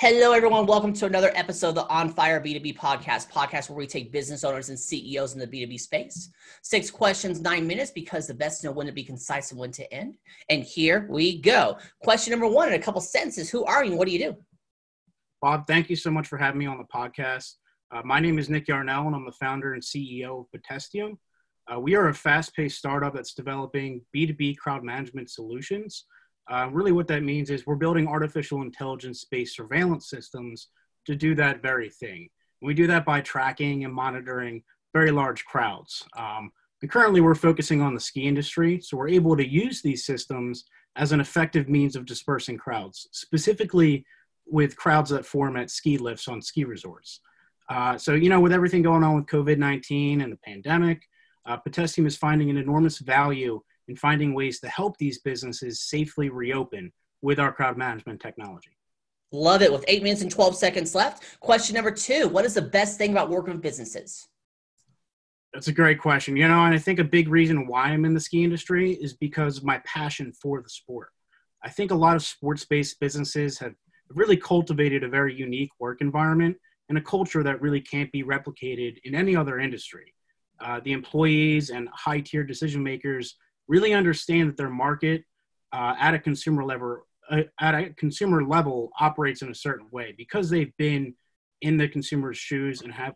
Hello, everyone. Welcome to another episode of the On Fire B2B podcast, podcast where we take business owners and CEOs in the B2B space. Six questions, nine minutes, because the best know when to be concise and when to end. And here we go. Question number one in a couple sentences Who are you what do you do? Bob, thank you so much for having me on the podcast. Uh, my name is Nick Yarnell, and I'm the founder and CEO of Potestium. Uh, we are a fast paced startup that's developing B2B crowd management solutions uh, really, what that means is we're building artificial intelligence based surveillance systems to do that very thing. we do that by tracking and monitoring very large crowds. Um, and currently, we're focusing on the ski industry, so we're able to use these systems as an effective means of dispersing crowds, specifically with crowds that form at ski lifts on ski resorts. Uh, so, you know, with everything going on with COVID 19 and the pandemic, uh, is finding an enormous value and finding ways to help these businesses safely reopen with our crowd management technology. Love it. With eight minutes and 12 seconds left, question number two What is the best thing about working with businesses? That's a great question. You know, and I think a big reason why I'm in the ski industry is because of my passion for the sport. I think a lot of sports based businesses have really cultivated a very unique work environment and a culture that really can't be replicated in any other industry. Uh, the employees and high tier decision makers really understand that their market uh, at a consumer level uh, at a consumer level operates in a certain way because they've been in the consumer's shoes and have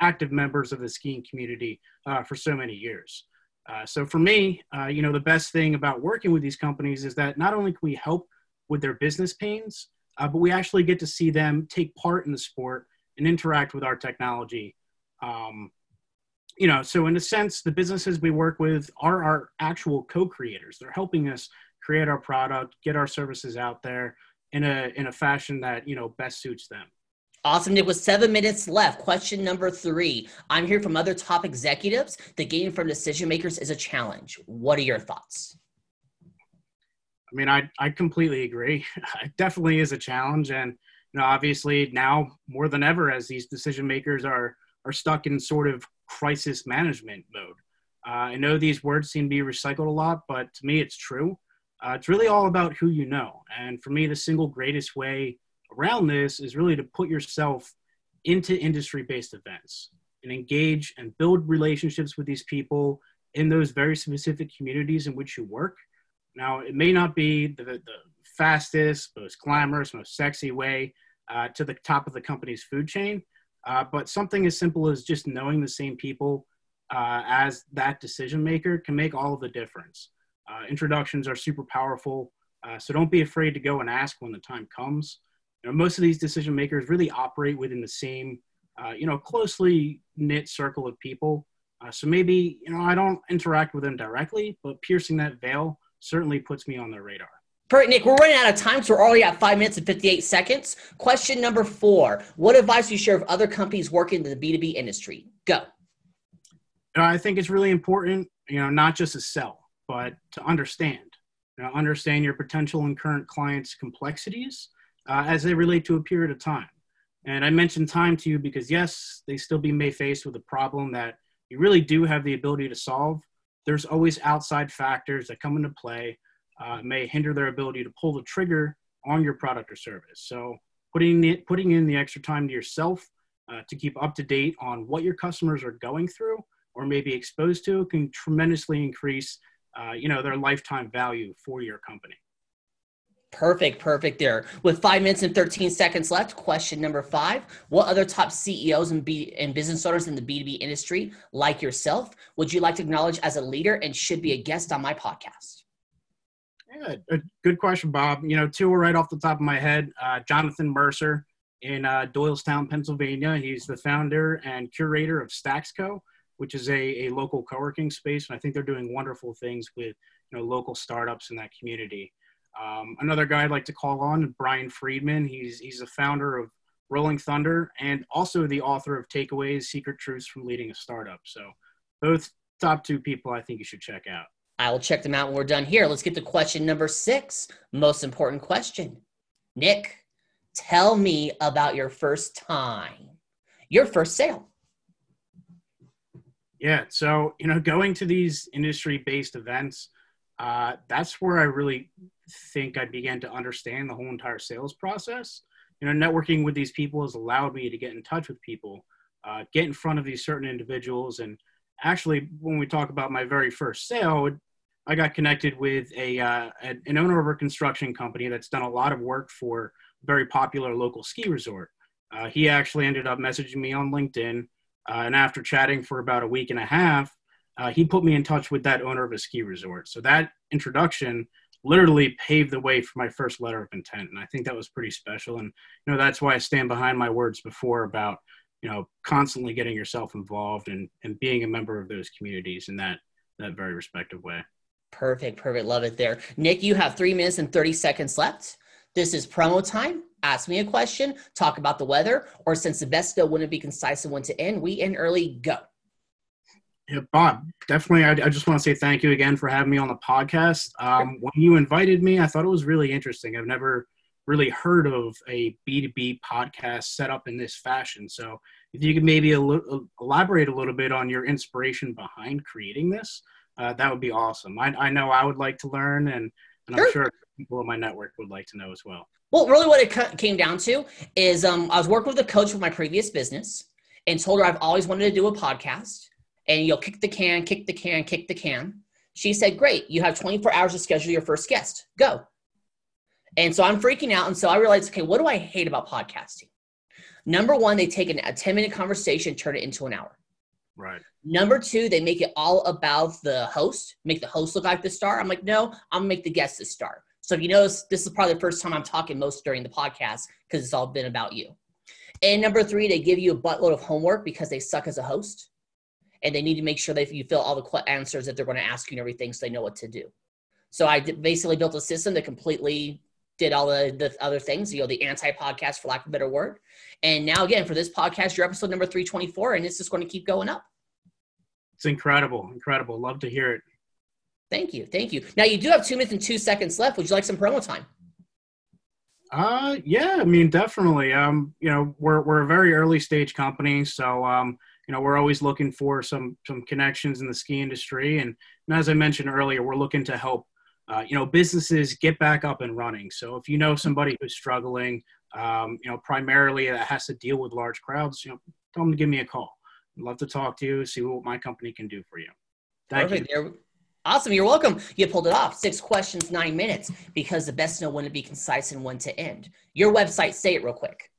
active members of the skiing community uh, for so many years. Uh, so for me, uh, you know, the best thing about working with these companies is that not only can we help with their business pains, uh, but we actually get to see them take part in the sport and interact with our technology um, you know, so in a sense, the businesses we work with are our actual co-creators. They're helping us create our product, get our services out there in a in a fashion that you know best suits them. Awesome. It was seven minutes left. Question number three. I'm here from other top executives. The game from decision makers is a challenge. What are your thoughts? I mean, I, I completely agree. It definitely is a challenge. And, you know, obviously now more than ever, as these decision makers are, are stuck in sort of crisis management mode. Uh, I know these words seem to be recycled a lot, but to me, it's true. Uh, it's really all about who you know. And for me, the single greatest way around this is really to put yourself into industry based events and engage and build relationships with these people in those very specific communities in which you work. Now, it may not be the, the fastest, most glamorous, most sexy way uh, to the top of the company's food chain, uh, but something as simple as just knowing the same people uh, as that decision maker can make all of the difference. Uh, introductions are super powerful, uh, so don't be afraid to go and ask when the time comes. You know, most of these decision makers really operate within the same, uh, you know, closely knit circle of people. Uh, so maybe you know I don't interact with them directly, but piercing that veil certainly puts me on their radar. Perfect, Nick. We're running out of time, so we're already at five minutes and 58 seconds. Question number four What advice do you share with other companies working in the B2B industry? Go. I think it's really important, you know, not just to sell, but to understand. You know, understand your potential and current clients' complexities uh, as they relate to a period of time. And I mentioned time to you because, yes, they still be may faced with a problem that you really do have the ability to solve. There's always outside factors that come into play uh, may hinder their ability to pull the trigger on your product or service. So putting it, putting in the extra time to yourself uh, to keep up to date on what your customers are going through or maybe exposed to can tremendously increase, uh, you know, their lifetime value for your company. Perfect, perfect there. With five minutes and 13 seconds left, question number five. What other top CEOs and, B- and business owners in the B2B industry, like yourself, would you like to acknowledge as a leader and should be a guest on my podcast? Yeah, a good question, Bob. You know, two right off the top of my head. Uh, Jonathan Mercer in uh, Doylestown, Pennsylvania. He's the founder and curator of Stacksco, which is a, a local co-working space, and I think they're doing wonderful things with you know local startups in that community. Um, another guy I'd like to call on, Brian Friedman. He's he's the founder of Rolling Thunder and also the author of Takeaways: Secret Truths from Leading a Startup. So, both top two people I think you should check out. I will check them out when we're done here. Let's get to question number six. Most important question. Nick, tell me about your first time, your first sale. Yeah. So, you know, going to these industry based events, uh, that's where I really think I began to understand the whole entire sales process. you know, networking with these people has allowed me to get in touch with people, uh, get in front of these certain individuals. And actually, when we talk about my very first sale, I got connected with a, uh, an owner of a construction company that's done a lot of work for a very popular local ski resort. Uh, he actually ended up messaging me on LinkedIn. Uh, and after chatting for about a week and a half, uh, he put me in touch with that owner of a ski resort. So that introduction literally paved the way for my first letter of intent. And I think that was pretty special. And, you know, that's why I stand behind my words before about, you know, constantly getting yourself involved and, and being a member of those communities in that, that very respective way. Perfect. Perfect. Love it there. Nick, you have three minutes and 30 seconds left. This is promo time. Ask me a question, talk about the weather, or since the best still wouldn't be concise and when to end, we end early, go. Yeah, Bob, definitely. I, I, just want to say thank you again for having me on the podcast. Um, when you invited me, I thought it was really interesting. I've never really heard of a B2B podcast set up in this fashion. So, if you could maybe elaborate a little bit on your inspiration behind creating this, uh, that would be awesome. I, I, know I would like to learn, and, and sure. I'm sure people in my network would like to know as well. Well, really, what it came down to is um, I was working with a coach for my previous business and told her I've always wanted to do a podcast and you'll kick the can, kick the can, kick the can. She said, Great, you have 24 hours to schedule your first guest. Go. And so I'm freaking out. And so I realized, okay, what do I hate about podcasting? Number one, they take an, a 10 minute conversation, turn it into an hour. Right. Number two, they make it all about the host, make the host look like the star. I'm like, no, I'm gonna make the guest the star. So if you notice, this is probably the first time I'm talking most during the podcast because it's all been about you. And number three, they give you a buttload of homework because they suck as a host and they need to make sure that you fill all the answers that they're going to ask you and everything so they know what to do. So I basically built a system that completely did all the, the other things, you know, the anti podcast, for lack of a better word. And now, again, for this podcast, your episode number 324, and it's just going to keep going up. It's incredible. Incredible. Love to hear it. Thank you. Thank you. Now, you do have two minutes and two seconds left. Would you like some promo time? Uh, yeah, I mean, definitely. Um, you know, we're, we're a very early stage company. So, um, you know we're always looking for some some connections in the ski industry and, and as i mentioned earlier we're looking to help uh, you know businesses get back up and running so if you know somebody who's struggling um, you know primarily that has to deal with large crowds you know tell them to give me a call i'd love to talk to you see what my company can do for you Thank Perfect. You. Awesome. You're welcome. You pulled it off. Six questions, nine minutes, because the best know when to be concise and when to end. Your website, say it real quick.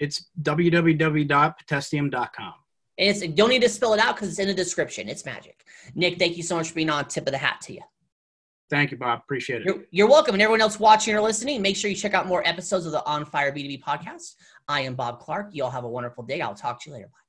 It's www.potestium.com. And it's don't need to spell it out because it's in the description. It's magic. Nick, thank you so much for being on. Tip of the hat to you. Thank you, Bob. Appreciate it. You're, you're, welcome. And everyone else watching or listening, make sure you check out more episodes of the On Fire B2B podcast. I am Bob Clark. You all have a wonderful day. I'll talk to you later. Bye.